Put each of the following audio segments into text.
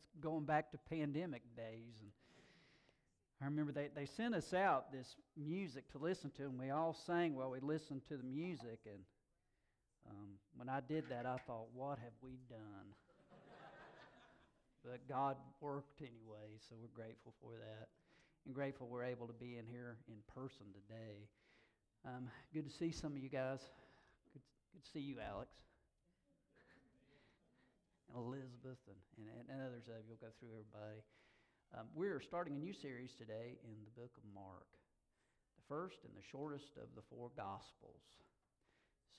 that's going back to pandemic days. And I remember they, they sent us out this music to listen to, and we all sang while we listened to the music. And um, when I did that, I thought, what have we done? but God worked anyway, so we're grateful for that. And grateful we're able to be in here in person today. Um, good to see some of you guys. Good, good to see you, Alex. And Elizabeth and, and, and others of you. will go through everybody. Um, we're starting a new series today in the book of Mark, the first and the shortest of the four Gospels.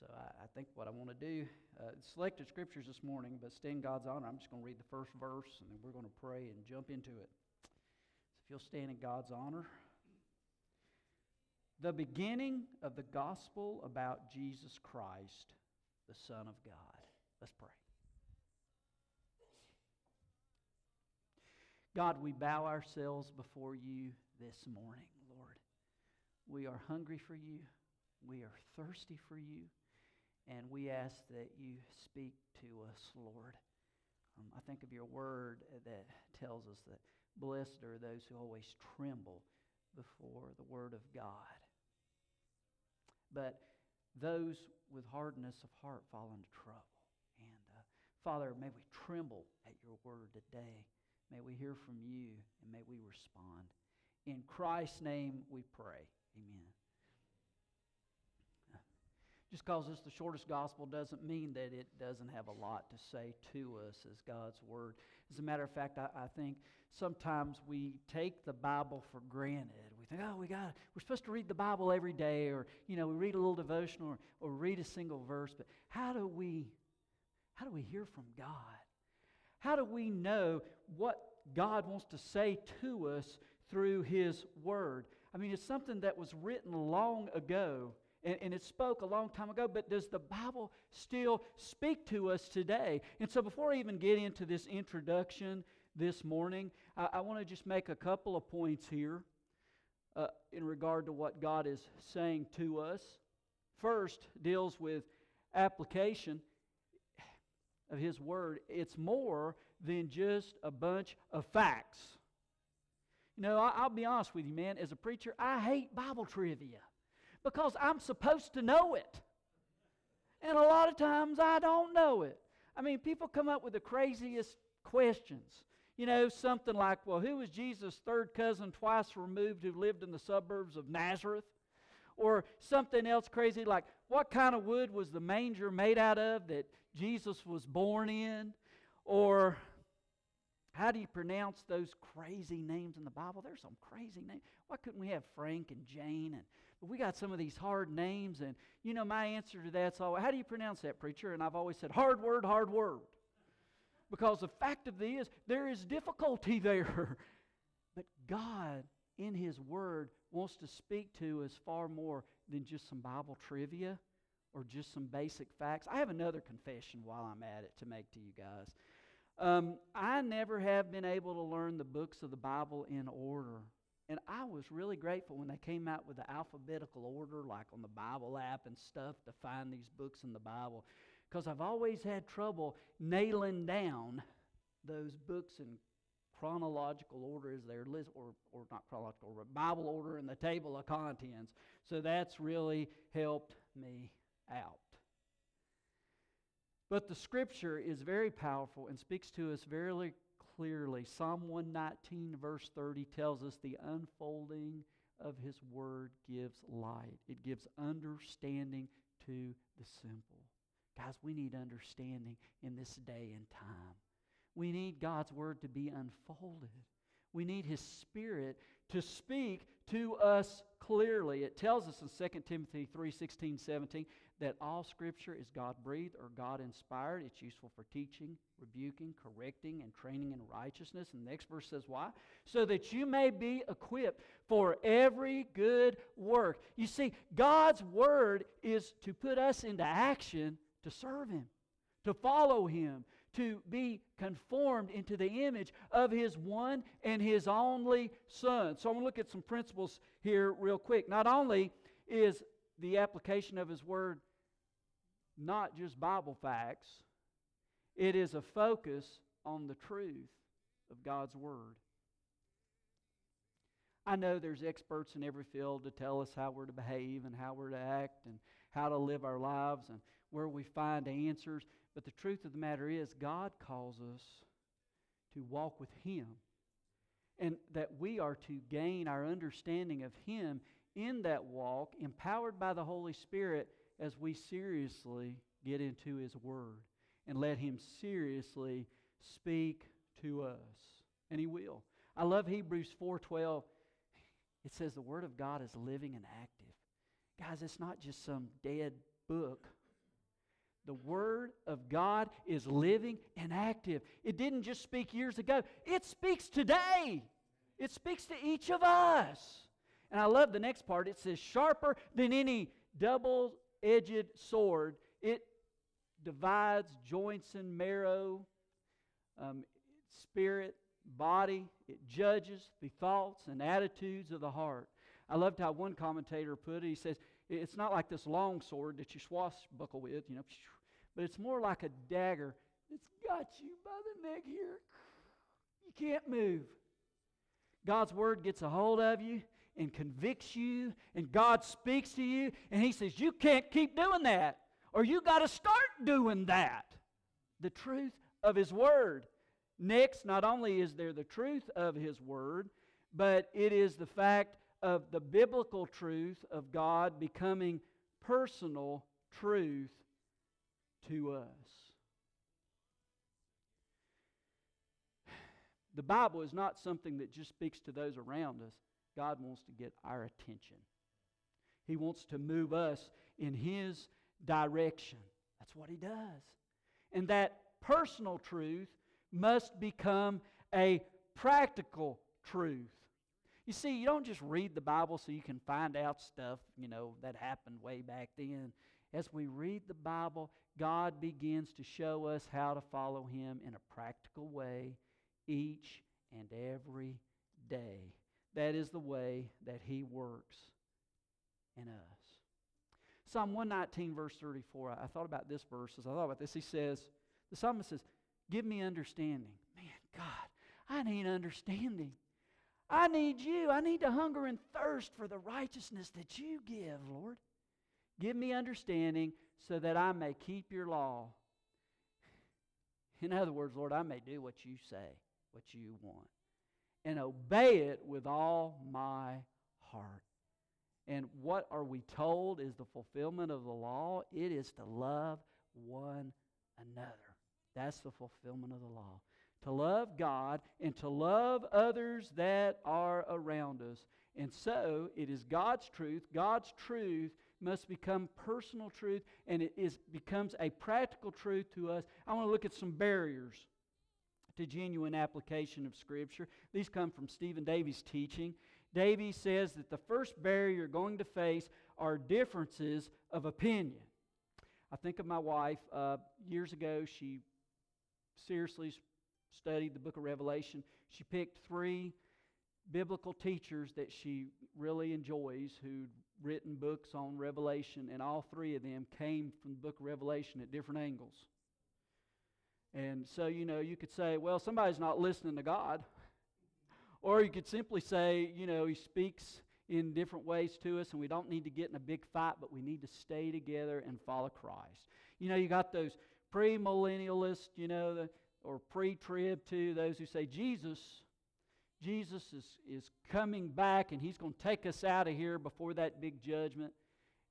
So I, I think what I want to do, uh, selected scriptures this morning, but stay in God's honor. I'm just going to read the first verse and then we're going to pray and jump into it. So if you'll stand in God's honor. The beginning of the gospel about Jesus Christ, the Son of God. Let's pray. God, we bow ourselves before you this morning, Lord. We are hungry for you. We are thirsty for you. And we ask that you speak to us, Lord. Um, I think of your word that tells us that blessed are those who always tremble before the word of God. But those with hardness of heart fall into trouble. And uh, Father, may we tremble at your word today. May we hear from you and may we respond. In Christ's name we pray. Amen. Just because it's the shortest gospel doesn't mean that it doesn't have a lot to say to us as God's Word. As a matter of fact, I, I think sometimes we take the Bible for granted. We think, oh, we got we're supposed to read the Bible every day, or you know, we read a little devotional or, or read a single verse. But how do we how do we hear from God? How do we know what God wants to say to us through His Word? I mean, it's something that was written long ago and, and it spoke a long time ago, but does the Bible still speak to us today? And so, before I even get into this introduction this morning, I, I want to just make a couple of points here uh, in regard to what God is saying to us. First, deals with application of His Word. It's more than just a bunch of facts. You know, I, will be honest with you, man. As a preacher, I hate Bible trivia because I'm supposed to know it. And a lot of times I don't know it. I mean, people come up with the craziest questions. You know, something like, well, who was Jesus' third cousin twice removed who lived in the suburbs of Nazareth? Or something else crazy like, what kind of wood was the manger made out of that Jesus was born in? Or how do you pronounce those crazy names in the Bible? There's some crazy names. Why couldn't we have Frank and Jane? And but we got some of these hard names, and you know my answer to that's always, how do you pronounce that, preacher? And I've always said, hard word, hard word. Because the fact of the is, there is difficulty there. but God, in His Word, wants to speak to us far more than just some Bible trivia or just some basic facts. I have another confession while I'm at it to make to you guys. Um, I never have been able to learn the books of the Bible in order. And I was really grateful when they came out with the alphabetical order, like on the Bible app and stuff, to find these books in the Bible. Because I've always had trouble nailing down those books in chronological order they're listed, or, or not chronological, but Bible order in the table of contents. So that's really helped me out. But the scripture is very powerful and speaks to us very clearly. Psalm 119, verse 30, tells us the unfolding of his word gives light, it gives understanding to the simple. Guys, we need understanding in this day and time. We need God's word to be unfolded. We need his spirit to speak to us clearly. It tells us in 2 Timothy 3 16, 17 that all scripture is God breathed or God inspired. It's useful for teaching, rebuking, correcting, and training in righteousness. And the next verse says, Why? So that you may be equipped for every good work. You see, God's word is to put us into action to serve Him, to follow Him, to be conformed into the image of His one and His only Son. So I'm going to look at some principles here real quick. Not only is the application of His word not just Bible facts, it is a focus on the truth of God's Word. I know there's experts in every field to tell us how we're to behave and how we're to act and how to live our lives and where we find answers. But the truth of the matter is, God calls us to walk with Him and that we are to gain our understanding of Him in that walk, empowered by the Holy Spirit as we seriously get into His Word and let Him seriously speak to us. And He will. I love Hebrews 4:12. It says the Word of God is living and active. Guys, it's not just some dead book. The Word of God is living and active. It didn't just speak years ago, it speaks today. It speaks to each of us. And I love the next part. It says, sharper than any double edged sword. It divides joints and marrow, um, spirit, body. It judges the thoughts and attitudes of the heart. I loved how one commentator put it. He says, it's not like this long sword that you swashbuckle with, you know, but it's more like a dagger that's got you by the neck here. You can't move. God's word gets a hold of you and convicts you, and God speaks to you, and He says, You can't keep doing that, or you got to start doing that. The truth of His word. Next, not only is there the truth of His word, but it is the fact of the biblical truth of God becoming personal truth to us. The Bible is not something that just speaks to those around us. God wants to get our attention. He wants to move us in His direction. That's what He does. And that personal truth must become a practical truth. You see, you don't just read the Bible so you can find out stuff, you know, that happened way back then. As we read the Bible, God begins to show us how to follow Him in a practical way each and every day. That is the way that He works in us. Psalm 119, verse 34. I thought about this verse as I thought about this. He says, the psalmist says, Give me understanding. Man, God, I need understanding. I need you. I need to hunger and thirst for the righteousness that you give, Lord. Give me understanding so that I may keep your law. In other words, Lord, I may do what you say, what you want, and obey it with all my heart. And what are we told is the fulfillment of the law? It is to love one another. That's the fulfillment of the law. To love God and to love others that are around us. And so it is God's truth, God's truth must become personal truth and it is, becomes a practical truth to us. I want to look at some barriers to genuine application of Scripture. These come from Stephen Davey's teaching. Davey says that the first barrier you're going to face are differences of opinion. I think of my wife. Uh, years ago, she seriously studied the book of Revelation. She picked three biblical teachers that she really enjoys who'd written books on Revelation, and all three of them came from the book of Revelation at different angles. And so, you know, you could say, well, somebody's not listening to God. Or you could simply say, you know, he speaks in different ways to us, and we don't need to get in a big fight, but we need to stay together and follow Christ. You know, you got those premillennialists, you know, the, or pre trib to those who say Jesus Jesus is, is coming back and he's going to take us out of here before that big judgment.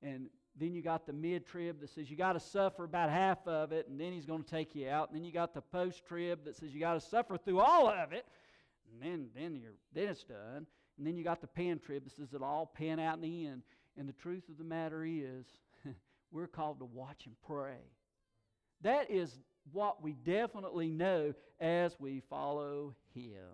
And then you got the mid trib that says you got to suffer about half of it, and then he's going to take you out. And then you got the post trib that says you got to suffer through all of it, and then then you're then it's done. And then you got the pan trib that says it'll all pan out in the end. And the truth of the matter is, we're called to watch and pray. That is what we definitely know as we follow Him.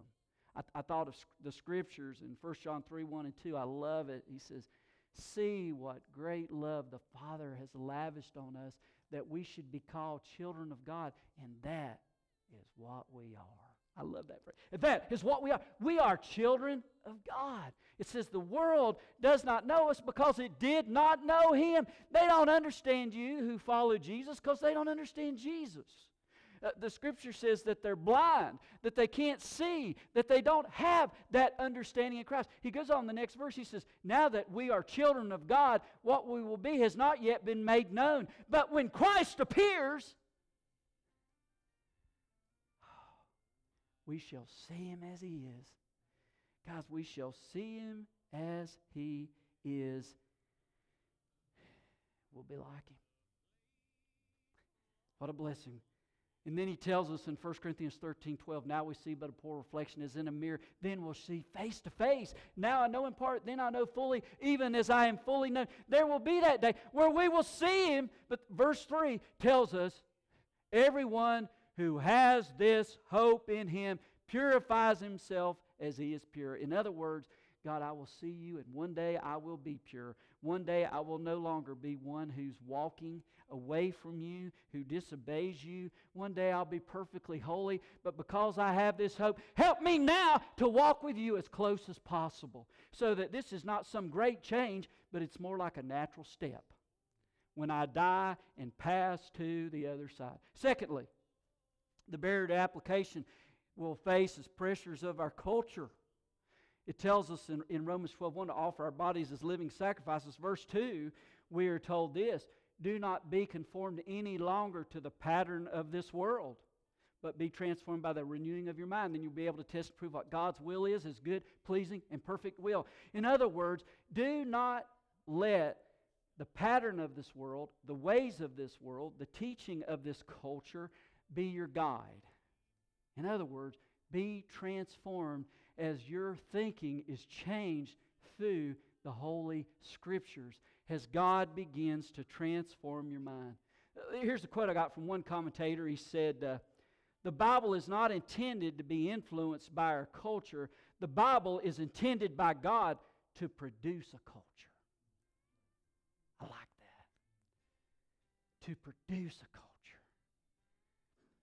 I, I thought of the scriptures in 1 John 3 1 and 2. I love it. He says, See what great love the Father has lavished on us that we should be called children of God, and that is what we are. I love that phrase. That is what we are. We are children of God. It says the world does not know us because it did not know Him. They don't understand you who follow Jesus because they don't understand Jesus. Uh, the scripture says that they're blind, that they can't see, that they don't have that understanding in Christ. He goes on the next verse. He says, Now that we are children of God, what we will be has not yet been made known. But when Christ appears, we shall see him as he is. Guys, we shall see him as he is. We'll be like him. What a blessing. And then he tells us in 1 Corinthians 13 12, now we see but a poor reflection as in a mirror, then we'll see face to face. Now I know in part, then I know fully, even as I am fully known. There will be that day where we will see him. But verse 3 tells us, everyone who has this hope in him purifies himself as he is pure. In other words, God, I will see you, and one day I will be pure. One day I will no longer be one who's walking away from you, who disobeys you. One day I'll be perfectly holy, but because I have this hope, help me now to walk with you as close as possible so that this is not some great change, but it's more like a natural step when I die and pass to the other side. Secondly, the barrier to application will face is pressures of our culture. It tells us in, in Romans 12 1 to offer our bodies as living sacrifices. Verse 2, we are told this do not be conformed any longer to the pattern of this world, but be transformed by the renewing of your mind. Then you'll be able to test and prove what God's will is, his good, pleasing, and perfect will. In other words, do not let the pattern of this world, the ways of this world, the teaching of this culture be your guide. In other words, be transformed as your thinking is changed through the Holy Scriptures as God begins to transform your mind. Uh, here's a quote I got from one commentator. He said, uh, The Bible is not intended to be influenced by our culture, the Bible is intended by God to produce a culture. I like that. To produce a culture.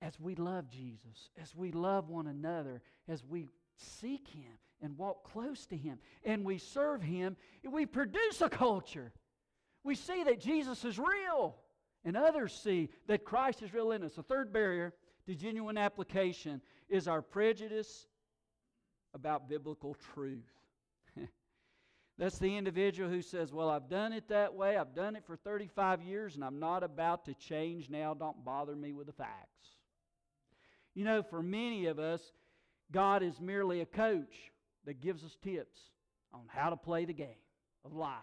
As we love Jesus, as we love one another, as we seek Him and walk close to Him, and we serve Him, we produce a culture. We see that Jesus is real, and others see that Christ is real in us. The third barrier to genuine application is our prejudice about biblical truth. That's the individual who says, Well, I've done it that way. I've done it for 35 years and I'm not about to change now. Don't bother me with the facts. You know, for many of us, God is merely a coach that gives us tips on how to play the game of life.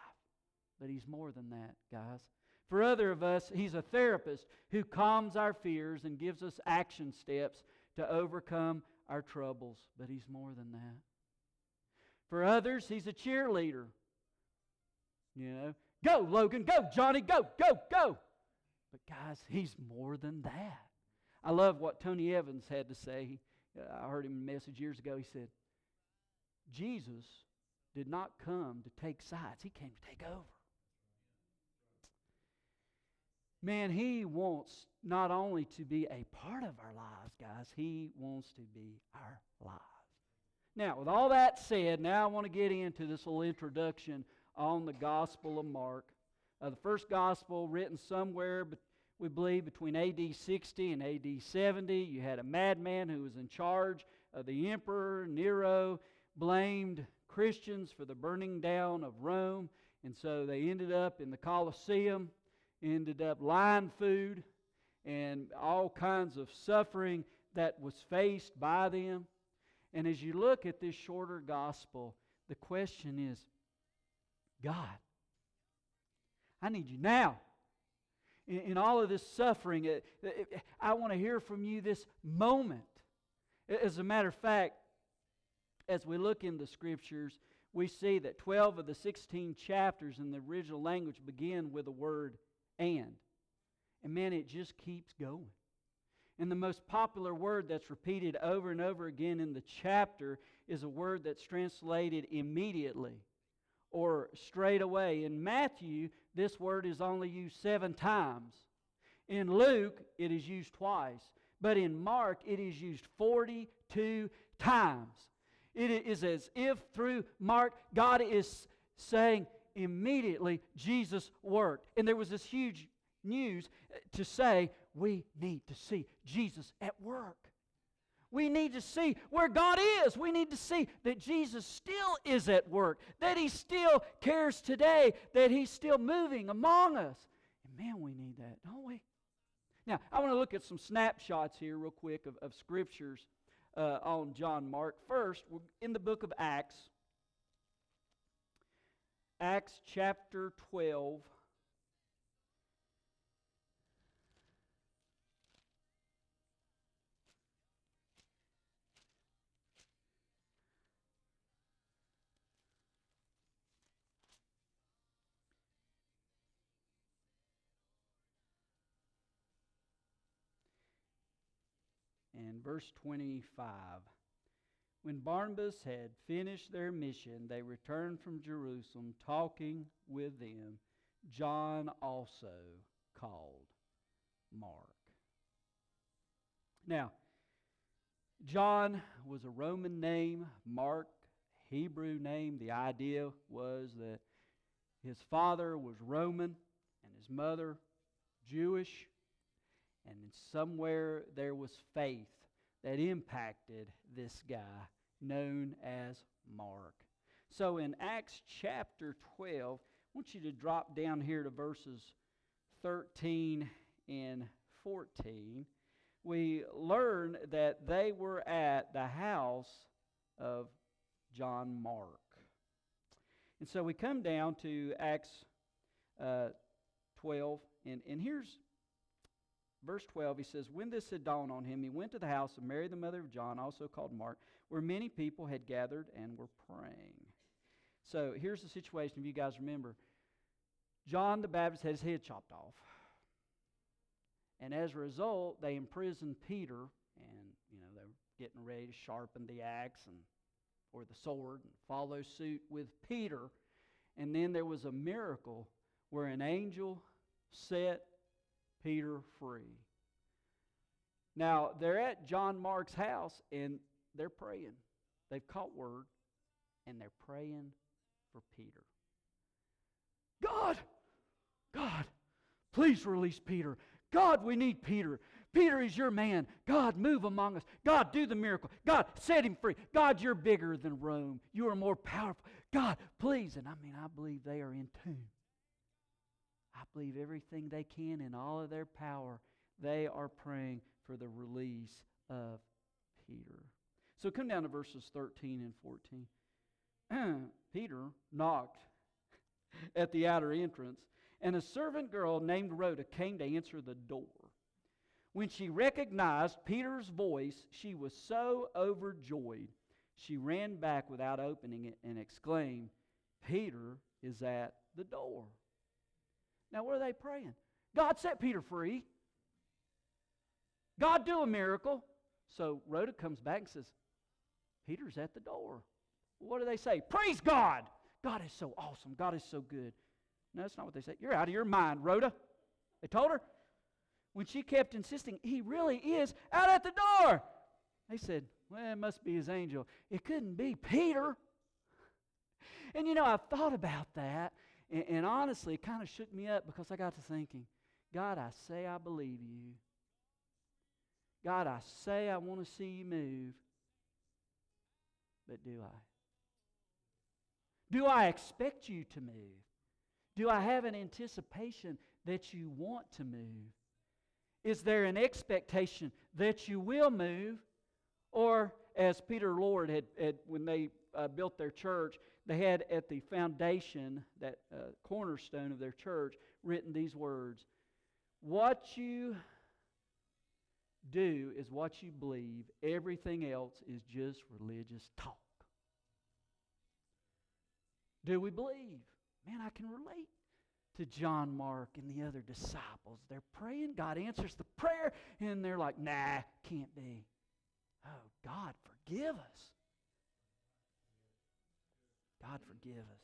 But He's more than that, guys. For other of us, He's a therapist who calms our fears and gives us action steps to overcome our troubles. But He's more than that. For others, He's a cheerleader. You know, go, Logan, go, Johnny, go, go, go. But guys, He's more than that. I love what Tony Evans had to say. I heard him in a message years ago. He said, Jesus did not come to take sides, He came to take over. Man, He wants not only to be a part of our lives, guys, He wants to be our lives. Now, with all that said, now I want to get into this little introduction on the Gospel of Mark. Uh, the first Gospel written somewhere, we believe, between AD 60 and AD 70. You had a madman who was in charge of the emperor, Nero, blamed Christians for the burning down of Rome, and so they ended up in the Colosseum ended up lion food and all kinds of suffering that was faced by them. And as you look at this shorter gospel, the question is God, I need you now. In, in all of this suffering, I want to hear from you this moment. As a matter of fact, as we look in the scriptures, we see that 12 of the 16 chapters in the original language begin with the word and. And man, it just keeps going. And the most popular word that's repeated over and over again in the chapter is a word that's translated immediately or straight away. In Matthew, this word is only used seven times. In Luke, it is used twice. But in Mark, it is used 42 times. It is as if through Mark, God is saying, immediately Jesus worked. And there was this huge news uh, to say we need to see Jesus at work. We need to see where God is. We need to see that Jesus still is at work, that He still cares today, that He's still moving among us. And man, we need that, don't we? Now, I want to look at some snapshots here, real quick, of, of scriptures uh, on John Mark. First, we're in the book of Acts, Acts chapter 12. Verse 25. When Barnabas had finished their mission, they returned from Jerusalem, talking with them. John also called Mark. Now, John was a Roman name, Mark, Hebrew name. The idea was that his father was Roman and his mother Jewish. And somewhere there was faith that impacted this guy known as Mark. So in Acts chapter 12, I want you to drop down here to verses 13 and 14. We learn that they were at the house of John Mark. And so we come down to Acts uh, 12, and, and here's verse 12, he says, When this had dawned on him, he went to the house of Mary, the mother of John, also called Mark, where many people had gathered and were praying. So here's the situation, if you guys remember. John the Baptist had his head chopped off. And as a result, they imprisoned Peter, and you know, they were getting ready to sharpen the axe and or the sword and follow suit with Peter. And then there was a miracle where an angel set Peter free. Now, they're at John Mark's house and they're praying. They've caught word and they're praying for Peter. God, God, please release Peter. God, we need Peter. Peter is your man. God, move among us. God, do the miracle. God, set him free. God, you're bigger than Rome. You are more powerful. God, please. And I mean, I believe they are in tune. I believe everything they can in all of their power, they are praying for the release of Peter. So come down to verses 13 and 14. Peter knocked at the outer entrance, and a servant girl named Rhoda came to answer the door. When she recognized Peter's voice, she was so overjoyed, she ran back without opening it and exclaimed, Peter is at the door. Now, what are they praying? God set Peter free. God do a miracle. So Rhoda comes back and says, Peter's at the door. What do they say? Praise God. God is so awesome. God is so good. No, that's not what they say. You're out of your mind, Rhoda. They told her. When she kept insisting, he really is out at the door. They said, well, it must be his angel. It couldn't be Peter. And you know, I've thought about that, and, and honestly, it kind of shook me up because I got to thinking, God, I say I believe you. God, I say I want to see you move. But do I? Do I expect you to move? Do I have an anticipation that you want to move? Is there an expectation that you will move? Or, as Peter Lord had, had when they uh, built their church, they had at the foundation, that uh, cornerstone of their church, written these words What you do is what you believe, everything else is just religious talk. Do we believe? Man, I can relate to John Mark and the other disciples. They're praying, God answers the prayer, and they're like, nah, can't be. Oh, God, forgive us. God forgive us.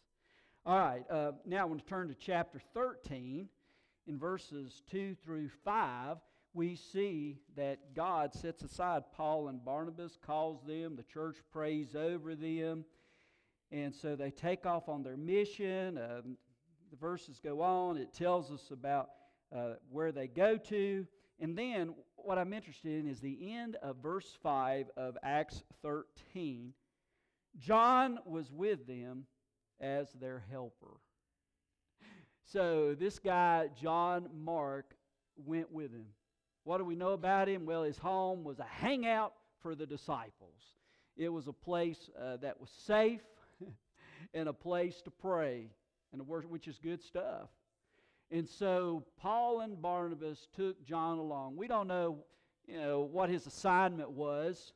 All right, uh, now I want to turn to chapter 13. In verses 2 through 5, we see that God sets aside Paul and Barnabas, calls them, the church prays over them, and so they take off on their mission. Uh, the verses go on. It tells us about uh, where they go to. And then what I'm interested in is the end of verse 5 of Acts 13. John was with them as their helper. So this guy, John Mark, went with him. What do we know about him? Well, his home was a hangout for the disciples. It was a place uh, that was safe and a place to pray and to worship, which is good stuff. And so Paul and Barnabas took John along. We don't know, you know, what his assignment was,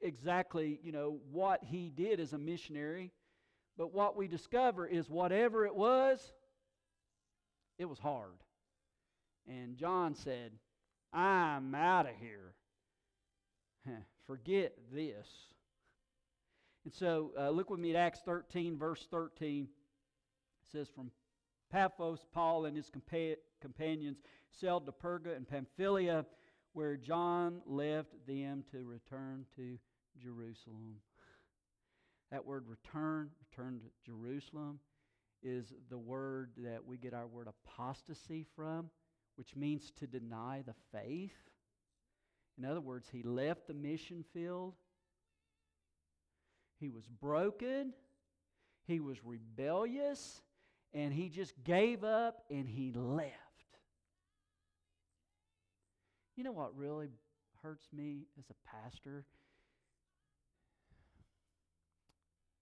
exactly, you know, what he did as a missionary. But what we discover is whatever it was, it was hard. And John said, I'm out of here. Forget this. And so uh, look with me at Acts 13, verse 13. It says, From Paphos, Paul and his compa- companions sailed to Perga and Pamphylia, where John left them to return to Jerusalem. That word return, return to Jerusalem, is the word that we get our word apostasy from, which means to deny the faith. In other words, he left the mission field. He was broken. He was rebellious. And he just gave up and he left. You know what really hurts me as a pastor?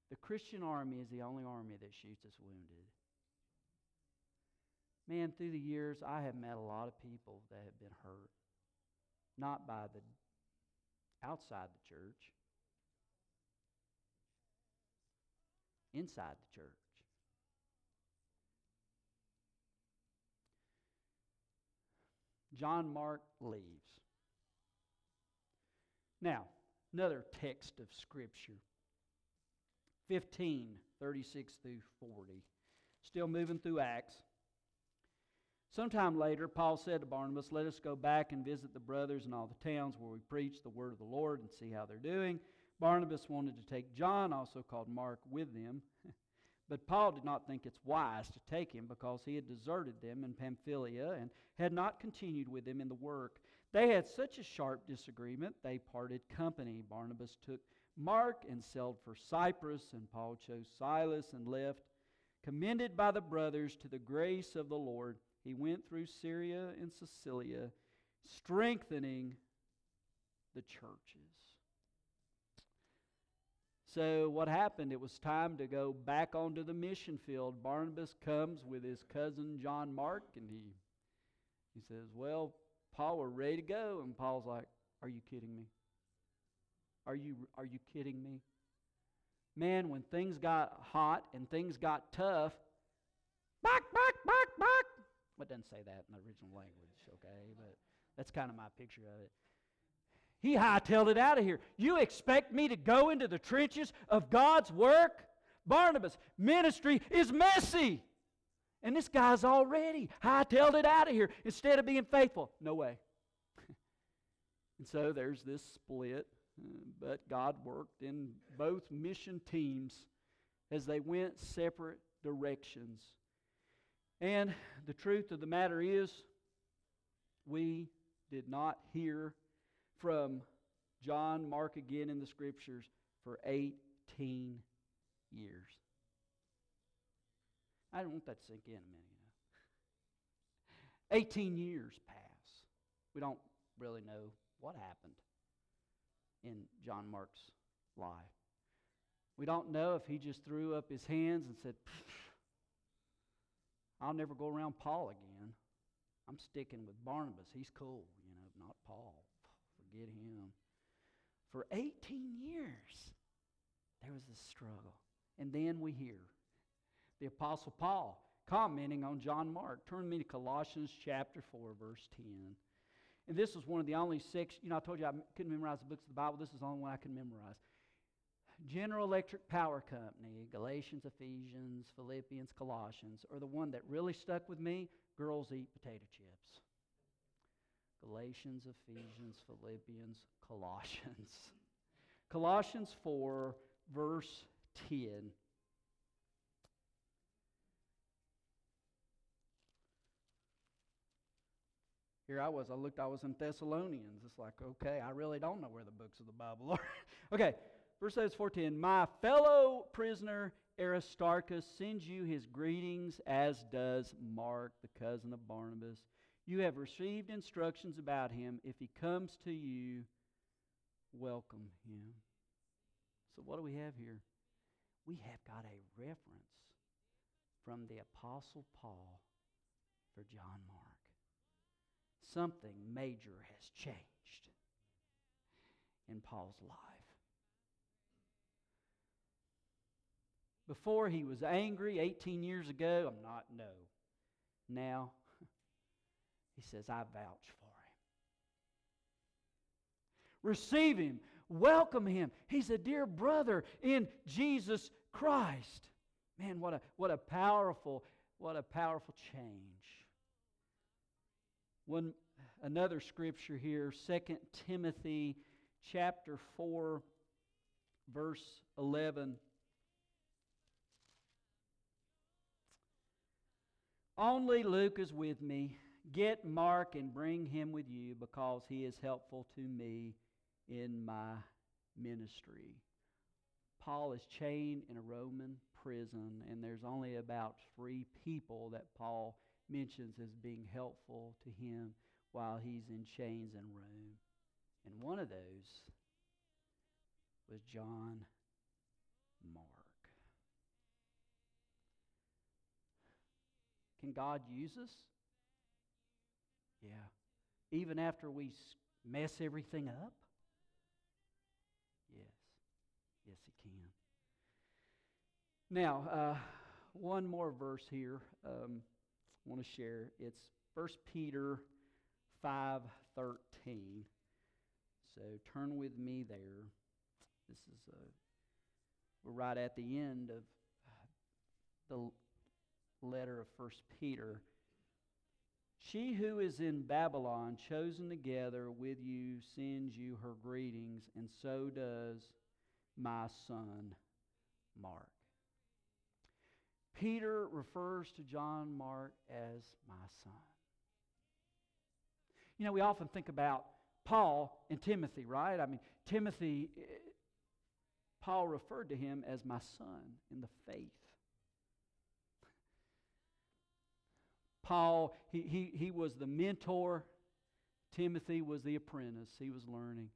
The Christian army is the only army that shoots its wounded. Man, through the years, I have met a lot of people that have been hurt. Not by the outside the church, inside the church. John Mark leaves. Now, another text of Scripture 15, 36 through 40. Still moving through Acts. Sometime later, Paul said to Barnabas, Let us go back and visit the brothers in all the towns where we preach the word of the Lord and see how they're doing. Barnabas wanted to take John, also called Mark, with them. But Paul did not think it's wise to take him because he had deserted them in Pamphylia and had not continued with them in the work. They had such a sharp disagreement, they parted company. Barnabas took Mark and sailed for Cyprus, and Paul chose Silas and left. Commended by the brothers to the grace of the Lord, he went through Syria and Cilicia, strengthening the churches. So, what happened? It was time to go back onto the mission field. Barnabas comes with his cousin John Mark, and he, he says, Well, Paul, we're ready to go. And Paul's like, Are you kidding me? Are you, are you kidding me? Man, when things got hot and things got tough, back, back, back, back. It doesn't say that in the original language, okay? But that's kind of my picture of it. He hightailed it out of here. You expect me to go into the trenches of God's work? Barnabas, ministry is messy. And this guy's already hightailed it out of here instead of being faithful. No way. and so there's this split. But God worked in both mission teams as they went separate directions. And the truth of the matter is, we did not hear from John Mark again in the scriptures for 18 years. I don't want that to sink in a minute, you know. 18 years pass. We don't really know what happened in John Mark's life. We don't know if he just threw up his hands and said, I'll never go around Paul again. I'm sticking with Barnabas. He's cool, you know, not Paul forget him. For 18 years, there was this struggle. And then we hear the Apostle Paul commenting on John Mark. Turn me to Colossians chapter 4, verse 10. And this was one of the only six, you know, I told you I couldn't memorize the books of the Bible. This is the only one I can memorize. General Electric Power Company, Galatians, Ephesians, Philippians, Colossians, or the one that really stuck with me, Girls Eat Potato Chips. Galatians, Ephesians, Philippians, Colossians. Colossians 4, verse 10. Here I was. I looked, I was in Thessalonians. It's like, okay, I really don't know where the books of the Bible are. okay, verse 14. My fellow prisoner Aristarchus sends you his greetings, as does Mark, the cousin of Barnabas. You have received instructions about him. If he comes to you, welcome him. So, what do we have here? We have got a reference from the Apostle Paul for John Mark. Something major has changed in Paul's life. Before he was angry 18 years ago, I'm not, no. Now, he says, I vouch for him. Receive him, welcome him. He's a dear brother in Jesus Christ. Man, what a, what a powerful, what a powerful change. One another scripture here, 2 Timothy chapter 4, verse 11. Only Luke is with me. Get Mark and bring him with you because he is helpful to me in my ministry. Paul is chained in a Roman prison, and there's only about three people that Paul mentions as being helpful to him while he's in chains in Rome. And one of those was John Mark. Can God use us? Yeah. Even after we mess everything up? Yes. Yes, He can. Now, uh, one more verse here um, I want to share. It's 1 Peter 5.13. So turn with me there. This is uh, we're right at the end of the letter of First Peter. She who is in Babylon, chosen together with you, sends you her greetings, and so does my son Mark. Peter refers to John Mark as my son. You know, we often think about Paul and Timothy, right? I mean, Timothy, eh, Paul referred to him as my son in the faith. Paul, he, he, he was the mentor. Timothy was the apprentice. He was learning.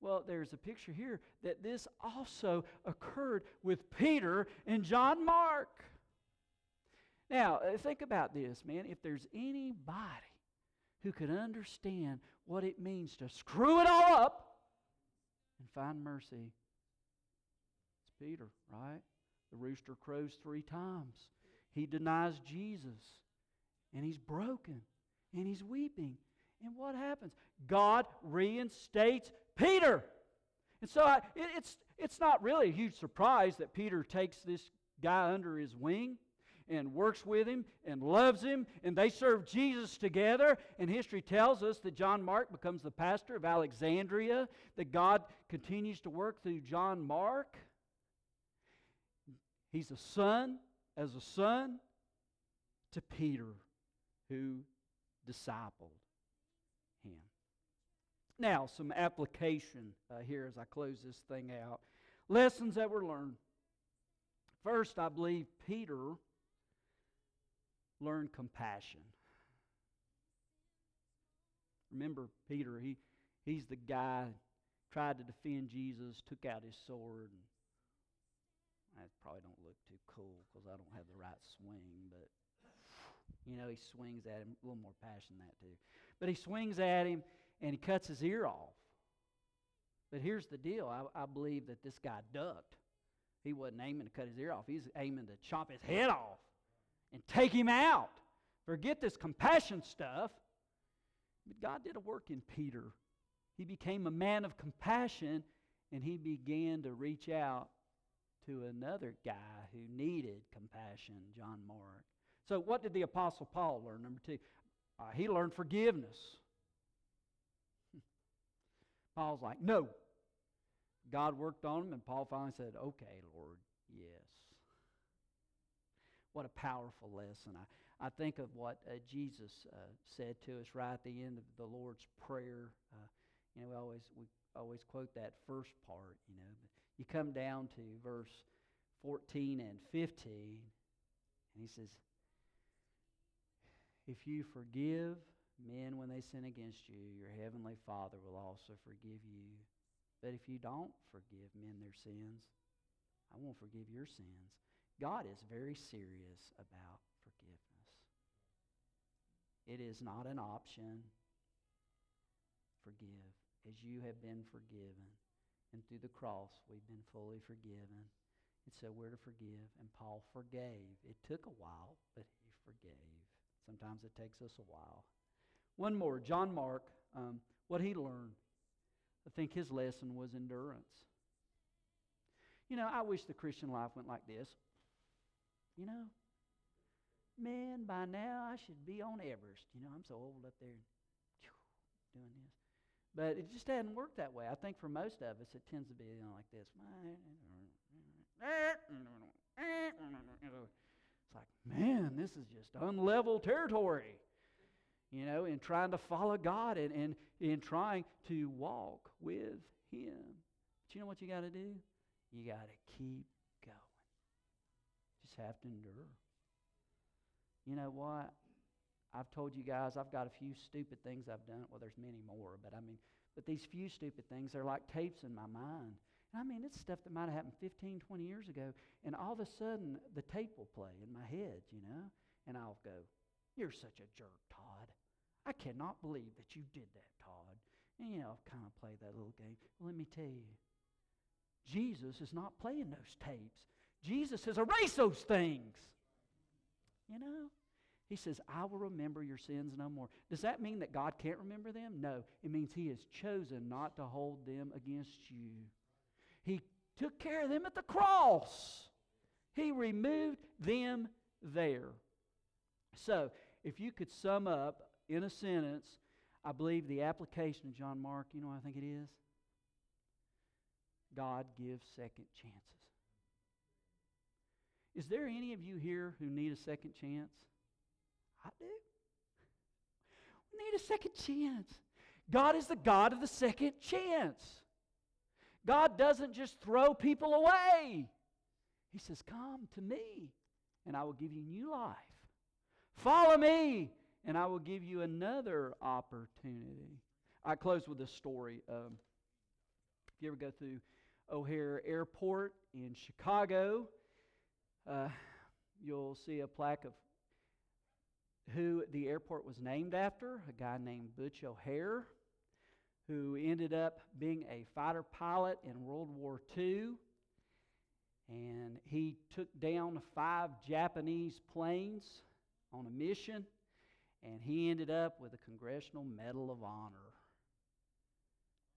Well, there's a picture here that this also occurred with Peter and John Mark. Now, uh, think about this, man. If there's anybody who could understand what it means to screw it all up and find mercy, it's Peter, right? The rooster crows three times. He denies Jesus and he's broken and he's weeping. And what happens? God reinstates Peter. And so I, it, it's, it's not really a huge surprise that Peter takes this guy under his wing and works with him and loves him, and they serve Jesus together. And history tells us that John Mark becomes the pastor of Alexandria, that God continues to work through John Mark. He's a son, as a son, to Peter who discipled him. Now, some application uh, here as I close this thing out. Lessons that were learned. First, I believe Peter learned compassion. Remember, Peter, he, he's the guy tried to defend Jesus, took out his sword. And I probably don't look too cool because I don't have the right swing, but you know, he swings at him. A little more passion than that, too. But he swings at him and he cuts his ear off. But here's the deal I, I believe that this guy ducked. He wasn't aiming to cut his ear off, he's aiming to chop his head off and take him out. Forget this compassion stuff. But God did a work in Peter. He became a man of compassion and he began to reach out to another guy who needed compassion, John Mark. So, what did the Apostle Paul learn? Number two, uh, he learned forgiveness. Paul's like, no. God worked on him, and Paul finally said, okay, Lord, yes. What a powerful lesson. I I think of what uh, Jesus uh, said to us right at the end of the Lord's Prayer. Uh, you know, we always we always quote that first part. You know, but you come down to verse 14 and 15, and he says, "If you forgive men when they sin against you, your heavenly Father will also forgive you. But if you don't forgive men their sins, I won't forgive your sins." God is very serious about forgiveness. It is not an option. Forgive as you have been forgiven. And through the cross, we've been fully forgiven. And so we're to forgive. And Paul forgave. It took a while, but he forgave. Sometimes it takes us a while. One more John Mark, um, what he learned. I think his lesson was endurance. You know, I wish the Christian life went like this. You know, man, by now I should be on Everest. You know, I'm so old up there doing this. But it just hadn't worked that way. I think for most of us, it tends to be you know, like this. It's like, man, this is just unlevel territory. You know, in trying to follow God and, and in trying to walk with Him. But you know what you got to do? You got to keep going. just have to endure. You know what? I've told you guys I've got a few stupid things I've done. Well, there's many more, but I mean, but these few stupid things, they're like tapes in my mind. And I mean, it's stuff that might have happened 15, 20 years ago, and all of a sudden the tape will play in my head, you know? And I'll go, You're such a jerk, Todd. I cannot believe that you did that, Todd. And, you know, I'll kind of play that little game. Well, let me tell you, Jesus is not playing those tapes. Jesus says, erase those things. You know? He says, I will remember your sins no more. Does that mean that God can't remember them? No. It means He has chosen not to hold them against you. Took care of them at the cross, He removed them there. So, if you could sum up in a sentence, I believe the application of John Mark, you know I think it is? God gives second chances. Is there any of you here who need a second chance? I do. We need a second chance. God is the God of the second chance. God doesn't just throw people away. He says, Come to me, and I will give you new life. Follow me, and I will give you another opportunity. I close with this story. Um, if you ever go through O'Hare Airport in Chicago, uh, you'll see a plaque of who the airport was named after a guy named Butch O'Hare, who ended up being a fighter pilot in World War II. And he took down five Japanese planes on a mission, and he ended up with a Congressional Medal of Honor.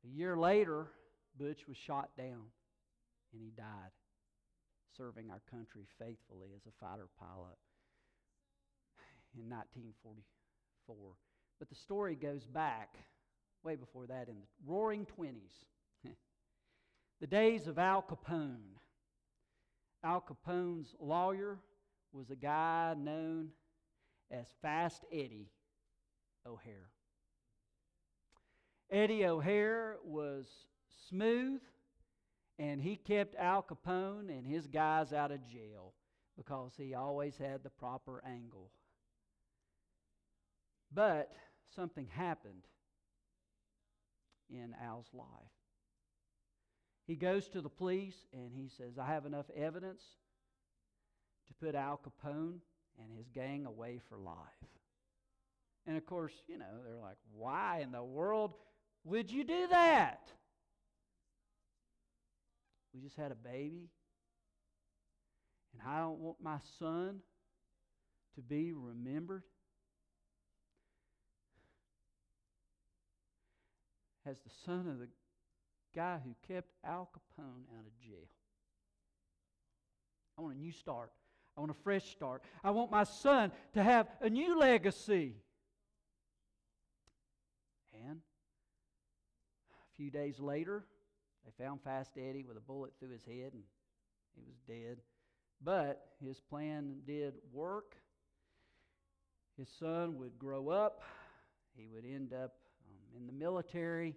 A year later, Butch was shot down and he died serving our country faithfully as a fighter pilot in 1944. But the story goes back way before that in the roaring 20s. the days of Al Capone. Al Capone's lawyer was a guy known as Fast Eddie O'Hare. Eddie O'Hare was smooth, and he kept Al Capone and his guys out of jail because he always had the proper angle. But something happened in Al's life. He goes to the police and he says, I have enough evidence to put Al Capone and his gang away for life. And of course, you know, they're like, why in the world would you do that? We just had a baby. And I don't want my son to be remembered as the son of the guy who kept Al Capone out of jail. I want a new start. I want a fresh start. I want my son to have a new legacy. And a few days later, they found Fast Eddie with a bullet through his head, and he was dead. But his plan did work. his son would grow up. He would end up in the military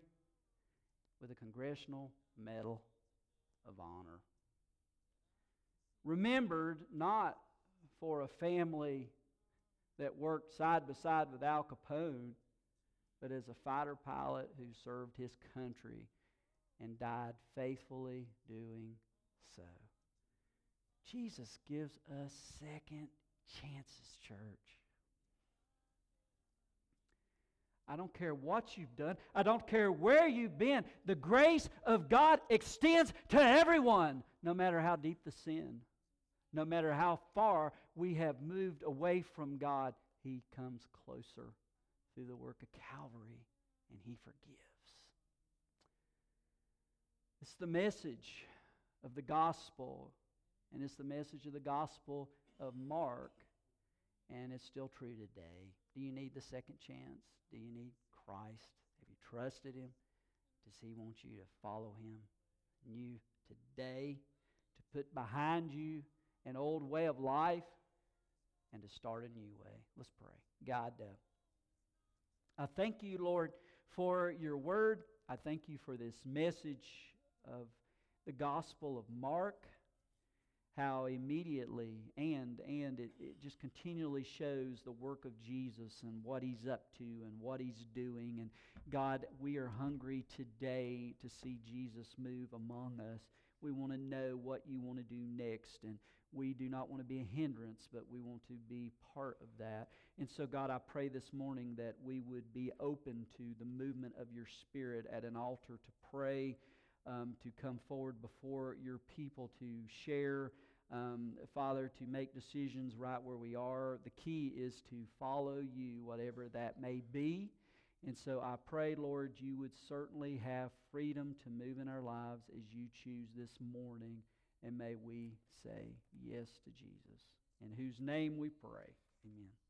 with a Congressional Medal of Honor. Remembered not for a family that worked side by side with Al Capone, but as a fighter pilot who served his country and died faithfully doing so. Jesus gives us second chances, church. I don't care what you've done. I don't care where you've been. The grace of God extends to everyone, no matter how deep the sin, no matter how far we have moved away from God. He comes closer through the work of Calvary and He forgives. It's the message of the gospel, and it's the message of the gospel of Mark, and it's still true today. Do you need the second chance? Do you need Christ? Have you trusted Him? Does He want you to follow Him? You today, to put behind you an old way of life and to start a new way. Let's pray. God, uh, I thank you, Lord, for your word. I thank you for this message of the Gospel of Mark how immediately and and it, it just continually shows the work of jesus and what he's up to and what he's doing. And god we are hungry today to see jesus move among us. We want to know what you want to do next. And we do not want to be a hindrance but we want to be part of that. And so god i pray this morning that we would be open to the movement of your spirit at an altar to pray um, to come forward before your people to share um, Father, to make decisions right where we are. The key is to follow you, whatever that may be. And so I pray, Lord, you would certainly have freedom to move in our lives as you choose this morning. And may we say yes to Jesus, in whose name we pray. Amen.